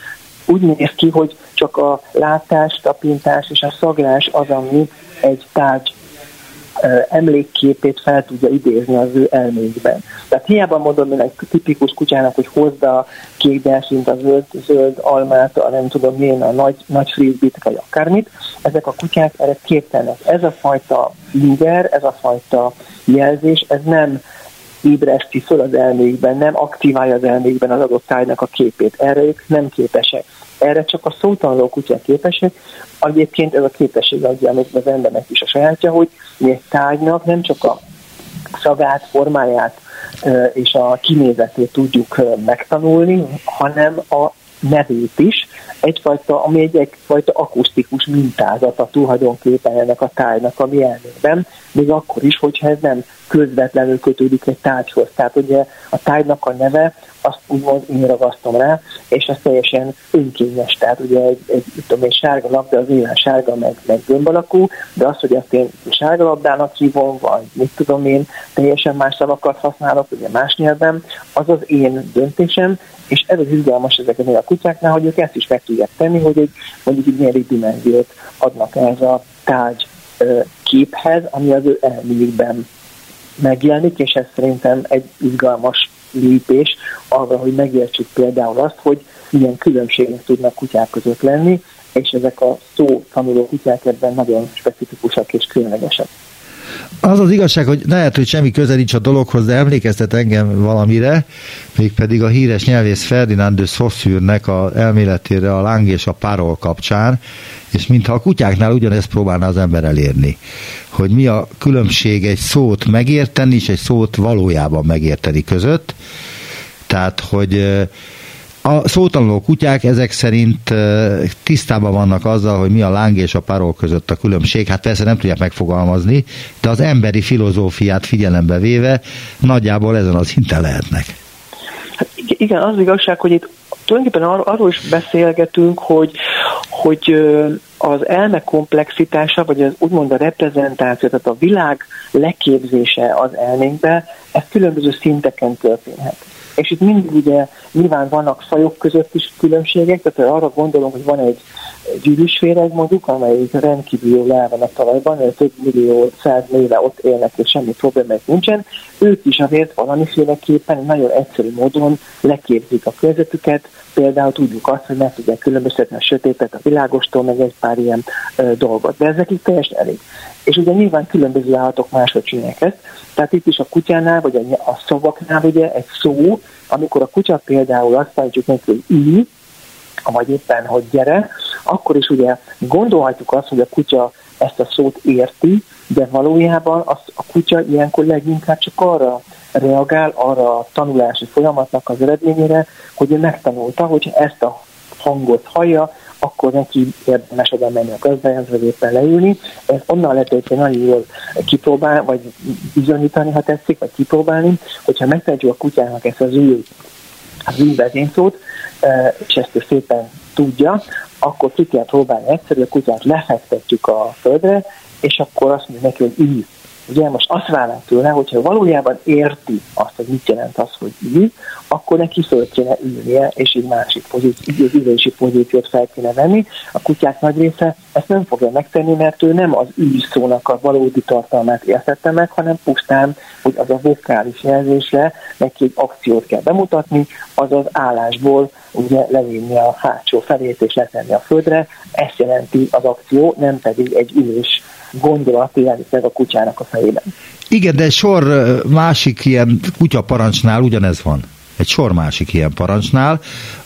úgy néz ki, hogy csak a látás, tapintás és a szaglás az, ami egy tárgy emlékképét fel tudja idézni az ő elmékben. Tehát hiába mondom én egy tipikus kutyának, hogy hozd a kék delfint, a zöld, zöld almát, a nem tudom milyen, a nagy, nagy frisbit, vagy akármit, ezek a kutyák erre képtelenek. Ez a fajta inger, ez a fajta jelzés, ez nem ébreszti föl az elmékben, nem aktiválja az elmékben az adott tájnak a képét. Erre ők nem képesek. Erre csak a szótanuló kutyák képesek. Egyébként ez a képesség adja amit az embernek is a sajátja, hogy mi egy tárgynak nem csak a szagát, formáját és a kinézetét tudjuk megtanulni, hanem a nevét is, egyfajta, ami egy egyfajta akusztikus mintázata tulajdonképpen ennek a tájnak a mi elmében, még akkor is, hogyha ez nem közvetlenül kötődik egy tárgyhoz. Tehát ugye a tájnak a neve, azt úgymond én ragasztom rá, és ez teljesen önkényes. Tehát ugye egy, egy, tudom, egy sárga labda az élen sárga, meg, meg gömb alakú, de az, hogy azt én sárga labdának hívom, vagy mit tudom én, teljesen más szavakat használok, ugye más nyelven, az az én döntésem, és ez az izgalmas ezeknél a kutyáknál, hogy ők ezt is meg tudják tenni, hogy egy, mondjuk egy nyeri dimenziót adnak ez a tárgy képhez, ami az ő elméjükben megjelenik, és ez szerintem egy izgalmas lépés arra, hogy megértsük például azt, hogy milyen különbségek tudnak kutyák között lenni, és ezek a szó tanuló kutyák ebben nagyon specifikusak és különlegesek. Az az igazság, hogy lehet, hogy semmi köze nincs a dologhoz, de emlékeztet engem valamire, mégpedig a híres nyelvész Ferdinand de a elméletére a láng és a párol kapcsán, és mintha a kutyáknál ugyanezt próbálna az ember elérni, hogy mi a különbség egy szót megérteni és egy szót valójában megérteni között, tehát, hogy a szótanuló kutyák ezek szerint tisztában vannak azzal, hogy mi a láng és a parol között a különbség. Hát persze nem tudják megfogalmazni, de az emberi filozófiát figyelembe véve nagyjából ezen az szinten lehetnek. Hát igen, az igazság, hogy itt tulajdonképpen ar- arról is beszélgetünk, hogy, hogy az elme komplexitása, vagy az úgymond a reprezentáció, tehát a világ leképzése az elménkbe, ez különböző szinteken történhet. És itt mindig ugye Nyilván vannak fajok között is különbségek, tehát arra gondolom, hogy van egy gyűrűsféreg mondjuk, amelyik rendkívül jól el van a talajban, több millió, száz éve ott élnek, és semmi problémák nincsen. Ők is azért valamiféleképpen nagyon egyszerű módon leképzik a körzetüket, például tudjuk azt, hogy meg tudják különböztetni a sötétet a világostól, meg egy pár ilyen ö, dolgot, de ez nekik teljesen elég. És ugye nyilván különböző állatok máshogy csinálják ezt, tehát itt is a kutyánál, vagy a, a szavaknál ugye egy szó, amikor a kutya például azt mondjuk neki, hogy ülj, vagy éppen, hogy gyere, akkor is ugye gondolhatjuk azt, hogy a kutya ezt a szót érti, de valójában az, a kutya ilyenkor leginkább csak arra reagál, arra a tanulási folyamatnak az eredményére, hogy ő megtanulta, hogy ezt a hangot hallja, akkor neki érdemes oda menni a gazdájához, vagy éppen leülni. Ez onnan lehet hogy nagyon jól kipróbál, vagy bizonyítani, ha tetszik, vagy kipróbálni, hogyha megtanítjuk a kutyának ezt az új az új vezényszót, és ezt ő szépen tudja, akkor ki kell próbálni egyszerű, a kutyát lefektetjük a földre, és akkor azt mondjuk neki, hogy ülj. Ugye most azt várnánk tőle, hogyha valójában érti azt, hogy mit jelent az, hogy ülj, akkor neki föl kéne ülnie, és így másik pozíció, ülési pozíciót fel kéne venni. A kutyák nagy része ezt nem fogja megtenni, mert ő nem az ülj szónak a valódi tartalmát értette meg, hanem pusztán, hogy az a vokális jelzésre neki egy akciót kell bemutatni, az az állásból ugye levinni a hátsó felét és letenni a földre. Ezt jelenti az akció, nem pedig egy ülés gondolat jelenik meg a kutyának a fejében. Igen, de egy sor másik ilyen kutyaparancsnál ugyanez van. Egy sor másik ilyen parancsnál,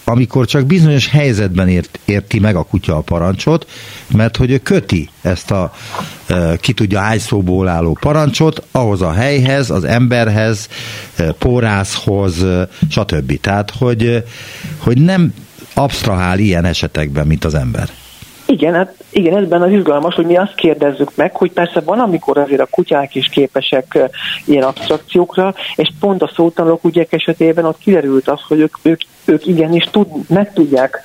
amikor csak bizonyos helyzetben ért, érti meg a kutya a parancsot, mert hogy ő köti ezt a ki tudja hány szóból álló parancsot ahhoz a helyhez, az emberhez, pórászhoz, stb. Tehát, hogy, hogy nem absztrahál ilyen esetekben, mint az ember. Igen, hát igen, ezben az izgalmas, hogy mi azt kérdezzük meg, hogy persze van, amikor azért a kutyák is képesek ilyen abstrakciókra, és pont a szótanulók ügyek esetében ott kiderült az, hogy ők, ők, ők igenis tud, meg tudják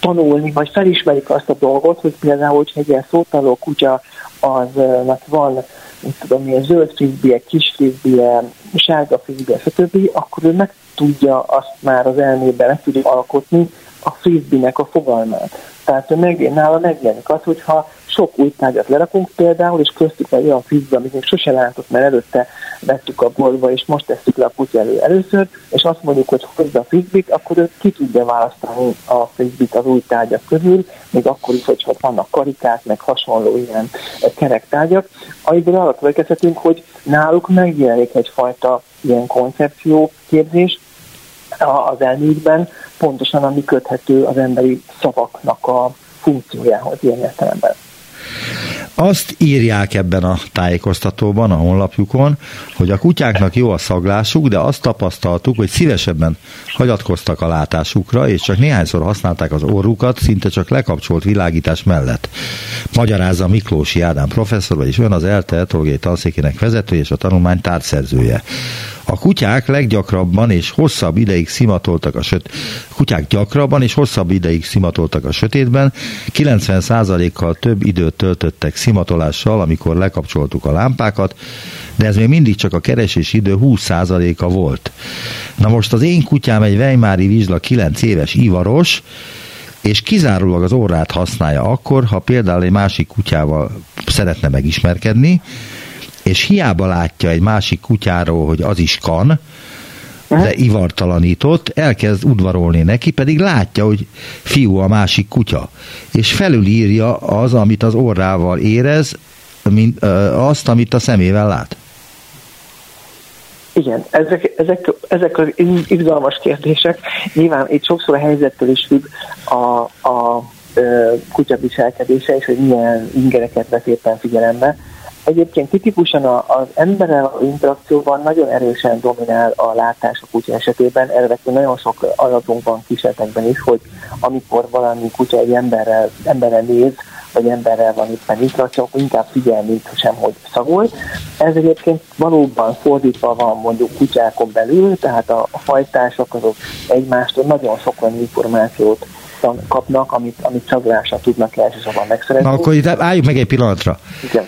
tanulni, vagy felismerik azt a dolgot, hogy például, hogyha egy ilyen szótanuló kutya aznak van mit tudom, milyen zöld frizbie, kis frizbie, sárga frizbie, stb., akkor ő meg tudja azt már az elmében, meg tudja alkotni a frizbinek a fogalmát. Tehát meg, nála megjelenik az, hogyha sok új tárgyat lerakunk például, és köztük egy olyan fizbe, amit még sose látott, mert előtte vettük a boltba, és most tesszük le a kutya elő először, és azt mondjuk, hogy hozza a fizbit, akkor ő ki tudja választani a fizbit az új tárgyak közül, még akkor is, hogyha vannak karikák, meg hasonló ilyen kerek tárgyak. Amiből arra következhetünk, hogy náluk megjelenik egyfajta ilyen koncepció képzés, az elmékben, pontosan ami köthető az emberi szavaknak a funkciójához ilyen értelemben. Azt írják ebben a tájékoztatóban, a honlapjukon, hogy a kutyáknak jó a szaglásuk, de azt tapasztaltuk, hogy szívesebben hagyatkoztak a látásukra, és csak néhányszor használták az orrukat, szinte csak lekapcsolt világítás mellett. Magyarázza Miklósi Ádám professzor, vagyis ön az ELTE etológiai tanszékének vezetője és a tanulmány társzerzője. A kutyák leggyakrabban és hosszabb ideig szimatoltak a söt... Kutyák gyakrabban és hosszabb ideig szimatoltak a sötétben, 90%-kal több időt töltöttek szimatolással, amikor lekapcsoltuk a lámpákat, de ez még mindig csak a keresés idő 20%-a volt. Na most az én kutyám egy Weimári Vizsla 9 éves ivaros, és kizárólag az orrát használja akkor, ha például egy másik kutyával szeretne megismerkedni, és hiába látja egy másik kutyáról, hogy az is kan, de ivartalanított, elkezd udvarolni neki, pedig látja, hogy fiú a másik kutya. És felülírja az, amit az orrával érez, mint, azt, amit a szemével lát. Igen, ezek, ezek, ezek az izgalmas kérdések. Nyilván itt sokszor a helyzettől is függ a, a, kutya viselkedése, és hogy milyen ingereket vesz éppen figyelembe. Egyébként tipikusan az emberrel a interakcióban nagyon erősen dominál a látás a kutya esetében. Erre nagyon sok adatunk van kísérletekben is, hogy amikor valami kutya egy emberrel, emberrel néz, vagy emberrel van éppen interakció, akkor inkább figyel, mint sem, hogy szagol. Ez egyébként valóban fordítva van mondjuk kutyákon belül, tehát a, a fajtások azok egymástól nagyon sok olyan információt kapnak, amit, amit szaglásra tudnak elsősorban megszerezni. Na akkor itt álljunk meg egy pillanatra. Igen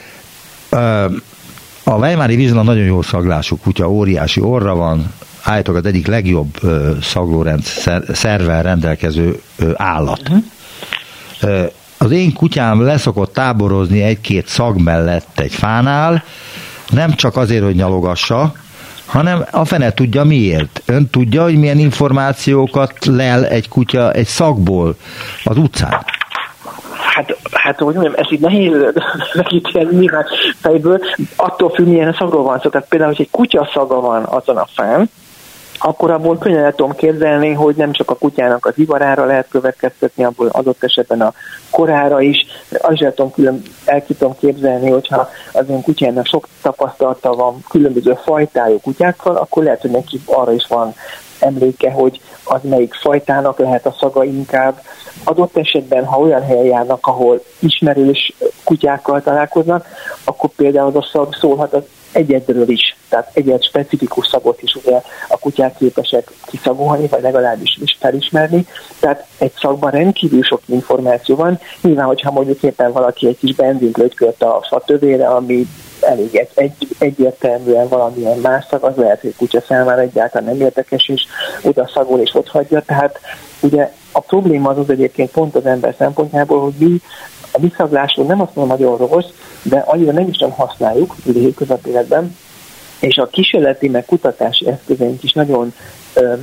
a Weimári Vizsla nagyon jó szaglású kutya, óriási orra van, állítólag az egyik legjobb szaglórend szervel rendelkező állat. Uh-huh. Az én kutyám leszokott táborozni egy-két szag mellett egy fánál, nem csak azért, hogy nyalogassa, hanem a fene tudja miért. Ön tudja, hogy milyen információkat lel egy kutya egy szakból az utcán? Hát, hát hogy mondjam, ez így nehéz megítélni nyilván fejből, attól függ, milyen szagról van szó. Tehát például, hogy egy kutya szaga van azon a fán, akkor abból könnyen el tudom képzelni, hogy nem csak a kutyának az ivarára lehet következtetni, abból adott esetben a korára is. Az el tudom, külön, el tudom képzelni, hogyha az ön kutyának sok tapasztalata van különböző fajtájú kutyákkal, akkor lehet, hogy neki arra is van emléke, hogy az melyik fajtának lehet a szaga inkább. Adott esetben, ha olyan helyen járnak, ahol ismerős kutyákkal találkoznak, akkor például az a szag szólhat az egyedről is, tehát egyed specifikus szagot is ugye a kutyák képesek kiszagolni, vagy legalábbis is felismerni. Tehát egy szagban rendkívül sok információ van. Nyilván, hogyha mondjuk éppen valaki egy kis benzint lötykölt a fa tövére, ami elég egy, egy, egyértelműen valamilyen más szag, az lehet, hogy kutya számára egyáltalán nem érdekes, és oda szagol és ott hagyja. Tehát ugye a probléma az az egyébként pont az ember szempontjából, hogy mi a visszaglásról nem azt mondom nagyon rossz, de annyira nem is nem használjuk hétköznapéletben, és a kísérleti meg kutatási eszközeink is nagyon ö,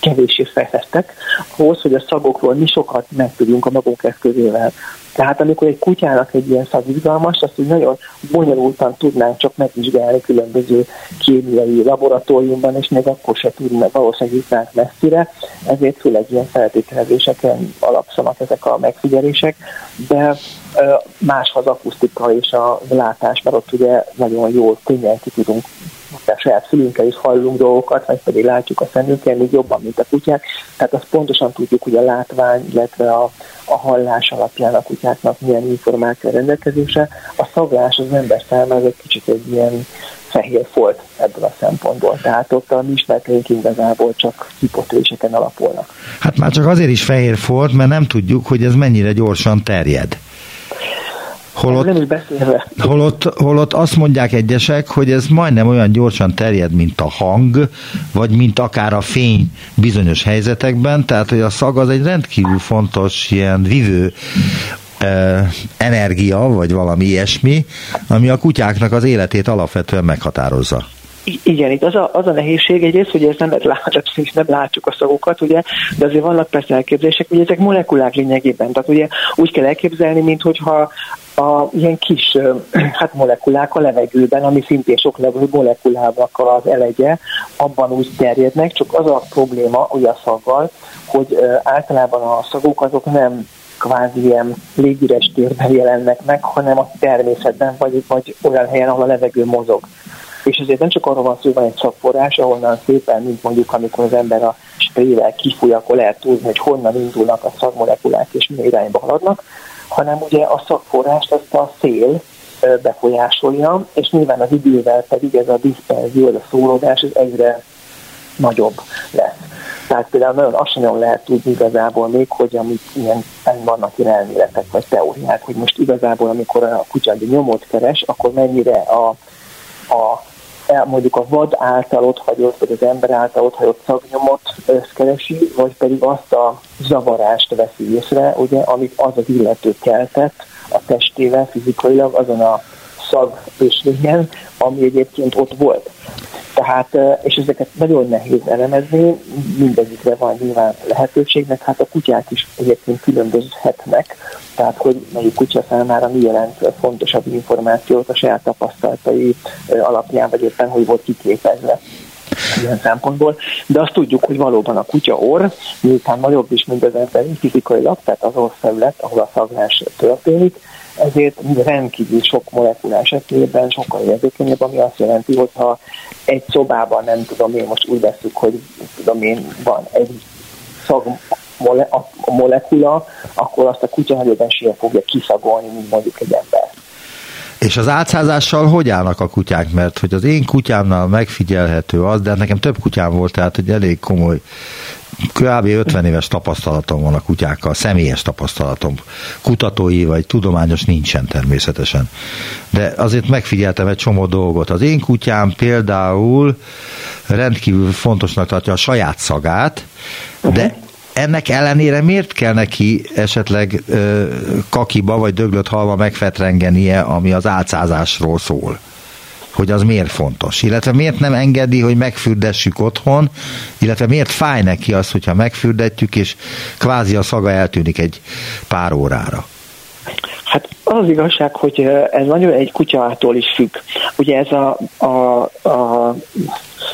kevéssé fejlettek ahhoz, hogy a szagokról mi sokat megtudjunk a magunk eszközével. Tehát amikor egy kutyának egy ilyen szag izgalmas, azt úgy nagyon bonyolultan tudnánk csak megvizsgálni különböző kémiai laboratóriumban, és még akkor se tudnánk valószínűleg jutnánk messzire, ezért főleg ilyen feltételezéseken alapszanak ezek a megfigyelések, de más az akusztika és a látás, mert ott ugye nagyon jól, könnyen ki tudunk a saját szülünkkel is hallunk dolgokat, vagy pedig látjuk a szemünkkel még jobban, mint a kutyák. Tehát azt pontosan tudjuk, hogy a látvány, illetve a, a hallás alapján a kutyáknak milyen információ rendelkezése. A szaglás az ember számára egy kicsit egy ilyen fehér folt ebből a szempontból. Tehát ott a mi ismerteink igazából csak hipotéseken alapulnak. Hát már csak azért is fehér folt, mert nem tudjuk, hogy ez mennyire gyorsan terjed. Holott, nem is beszélve. Holott, holott azt mondják egyesek, hogy ez majdnem olyan gyorsan terjed, mint a hang, vagy mint akár a fény bizonyos helyzetekben, tehát hogy a szag az egy rendkívül fontos ilyen vivő energia, vagy valami ilyesmi, ami a kutyáknak az életét alapvetően meghatározza. Igen, itt az a, az a nehézség egyrészt, hogy ezt nem, lát, nem látjuk a szagokat, ugye, de azért vannak persze elképzelések, hogy ezek molekulák lényegében. Tehát ugye úgy kell elképzelni, mint hogyha a ilyen kis hát molekulák a levegőben, ami szintén sok levegő molekulának az elegye, abban úgy terjednek, csak az a probléma ugye a szaggal, hogy általában a szagok azok nem kvázi ilyen légüres térben jelennek meg, hanem a természetben, vagy, vagy olyan helyen, ahol a levegő mozog. És ezért nem csak arról van szó, hogy van egy szakforrás, ahonnan szépen, mint mondjuk amikor az ember a sprével kifúj, akkor lehet tudni, hogy honnan indulnak a szagmolekulák és milyen irányba haladnak, hanem ugye a szakforrást azt a szél befolyásolja, és nyilván az idővel pedig ez a diszperzió, ez a szólódás ez egyre nagyobb lesz. Tehát például nagyon azt sem lehet tudni igazából még, hogy amik ilyen vannak ilyen elméletek vagy teóriák, hogy most igazából amikor a kutya egy nyomot keres, akkor mennyire a, a mondjuk a vad által ott hagyott, vagy az ember által ott hagyott szagnyomot keresi, vagy pedig azt a zavarást veszi észre, ugye, amit az az illető keltett a testével fizikailag azon a szag ösvényen, ami egyébként ott volt. Tehát, és ezeket nagyon nehéz elemezni, mindegyikre van nyilván lehetőségnek, hát a kutyák is egyébként különbözhetnek, tehát hogy melyik kutya számára mi jelent fontosabb információt a saját tapasztalatai alapján, vagy éppen hogy volt kiképezve ilyen szempontból, de azt tudjuk, hogy valóban a kutya orr, miután nagyobb is, mint az emberi fizikailag, tehát az orrfelület, ahol a szaglás történik, ezért rendkívül sok molekulás esetében sokkal érzékenyebb, ami azt jelenti, hogy ha egy szobában, nem tudom én, most úgy veszük, hogy tudom én, van egy szag mole, a molekula, akkor azt a kutya nagyobb esélye fogja kiszagolni, mint mondjuk egy ember. És az átszázással hogy állnak a kutyák? Mert hogy az én kutyámnál megfigyelhető az, de hát nekem több kutyám volt, tehát egy elég komoly kb. 50 éves tapasztalatom van a kutyákkal, személyes tapasztalatom. Kutatói vagy tudományos nincsen természetesen. De azért megfigyeltem egy csomó dolgot. Az én kutyám például rendkívül fontosnak tartja a saját szagát, de ennek ellenére miért kell neki esetleg ö, kakiba vagy döglött halva megfetrengenie, ami az álcázásról szól? hogy az miért fontos, illetve miért nem engedi, hogy megfürdessük otthon, illetve miért fáj neki az, hogyha megfürdetjük, és kvázi a szaga eltűnik egy pár órára. Hát az igazság, hogy ez nagyon egy kutyától is függ. Ugye ez a, a, a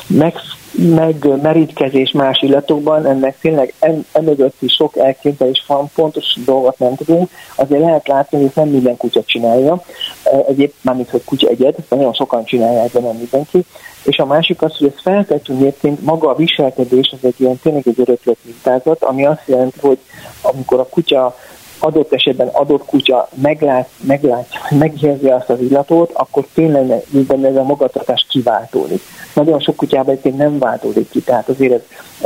meg, megmerítkezés más illatokban, ennek tényleg emögött is sok elképzelés van, pontos dolgot nem tudunk, azért lehet látni, hogy nem minden kutya csinálja, egyéb, mármint, hogy kutya egyed, nagyon sokan csinálják, de nem mindenki. És a másik az, hogy ez feltettünk egyébként maga a viselkedés, az egy ilyen tényleg egy öröklött mintázat, ami azt jelenti, hogy amikor a kutya adott esetben adott kutya meglát, meglát, megérzi azt az illatot, akkor tényleg benne ez a magatartás kiváltódik. Nagyon sok kutyában egyébként nem váltódik ki, tehát azért ez,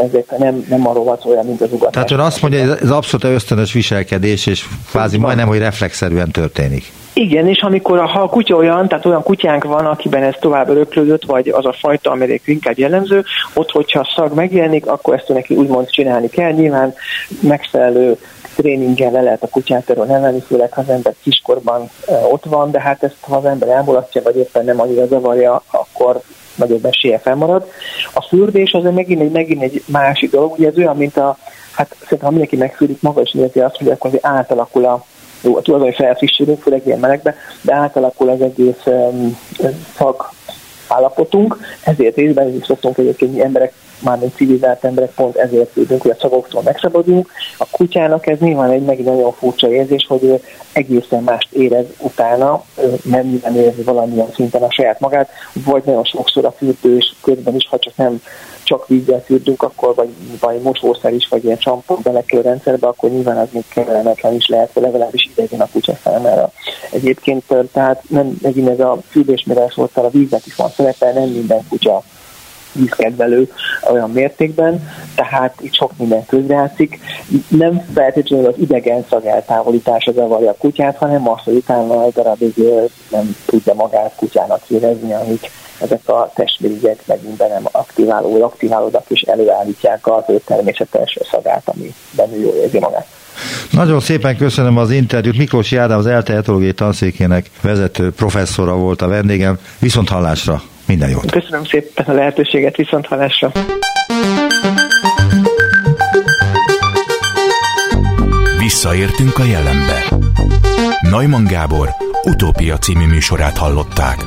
ezek nem, nem arról van olyan, mint az ugatás. Tehát ön azt mondja, hogy ez abszolút ösztönös viselkedés, és kvázi majdnem, hogy reflexzerűen történik. Igen, és amikor a, ha a kutya olyan, tehát olyan kutyánk van, akiben ez tovább öröklődött, vagy az a fajta, amelyik inkább jellemző, ott, hogyha a szag megjelenik, akkor ezt neki úgymond csinálni kell. Nyilván megfelelő tréninggel le lehet a kutyát erről emelni, főleg ha az ember kiskorban ott van, de hát ezt ha az ember elmulasztja, vagy éppen nem annyira zavarja, akkor nagyobb esélye felmarad. A fürdés az megint egy, megint egy másik dolog, ugye ez olyan, mint a, hát szerintem ha mindenki megfűrik, maga is érzi azt, hogy akkor átalakul a jó, a tulajdoni felfrissülünk, főleg ilyen melegbe, de átalakul az egész um, szag állapotunk, ezért részben is szoktunk egyébként emberek mármint civilizált emberek pont ezért tudunk, hogy a szagoktól megszabaduljunk. A kutyának ez nyilván egy megint nagyon furcsa érzés, hogy ő egészen mást érez utána, nem minden érzi valamilyen szinten a saját magát, vagy nagyon sokszor a fürdős közben is, ha csak nem csak vízzel fürdünk, akkor vagy, vagy mosószer is, vagy ilyen csampon belekő rendszerbe, akkor nyilván az még kellemetlen is lehet, vagy legalábbis idegen a kutya számára. Egyébként tehát nem megint ez a fürdés, mire a víznek is van szerepe, nem minden kutya vízkedvelő olyan mértékben, tehát itt sok minden közreátszik. Nem feltétlenül az idegen szag eltávolítása zavarja a kutyát, hanem az, hogy utána egy darabig nem tudja magát kutyának érezni, amik ezek a testvérigyek megint nem aktiváló, aktiválódnak és előállítják az ő természetes szagát, ami benne jól érzi magát. Nagyon szépen köszönöm az interjút. Miklós Jádám az ELTE etológiai tanszékének vezető professzora volt a vendégem. Viszont hallásra! Minden jót! Köszönöm szépen a lehetőséget, viszont hallásra! Visszaértünk a jelenbe. Neumann Gábor utópia című műsorát hallották.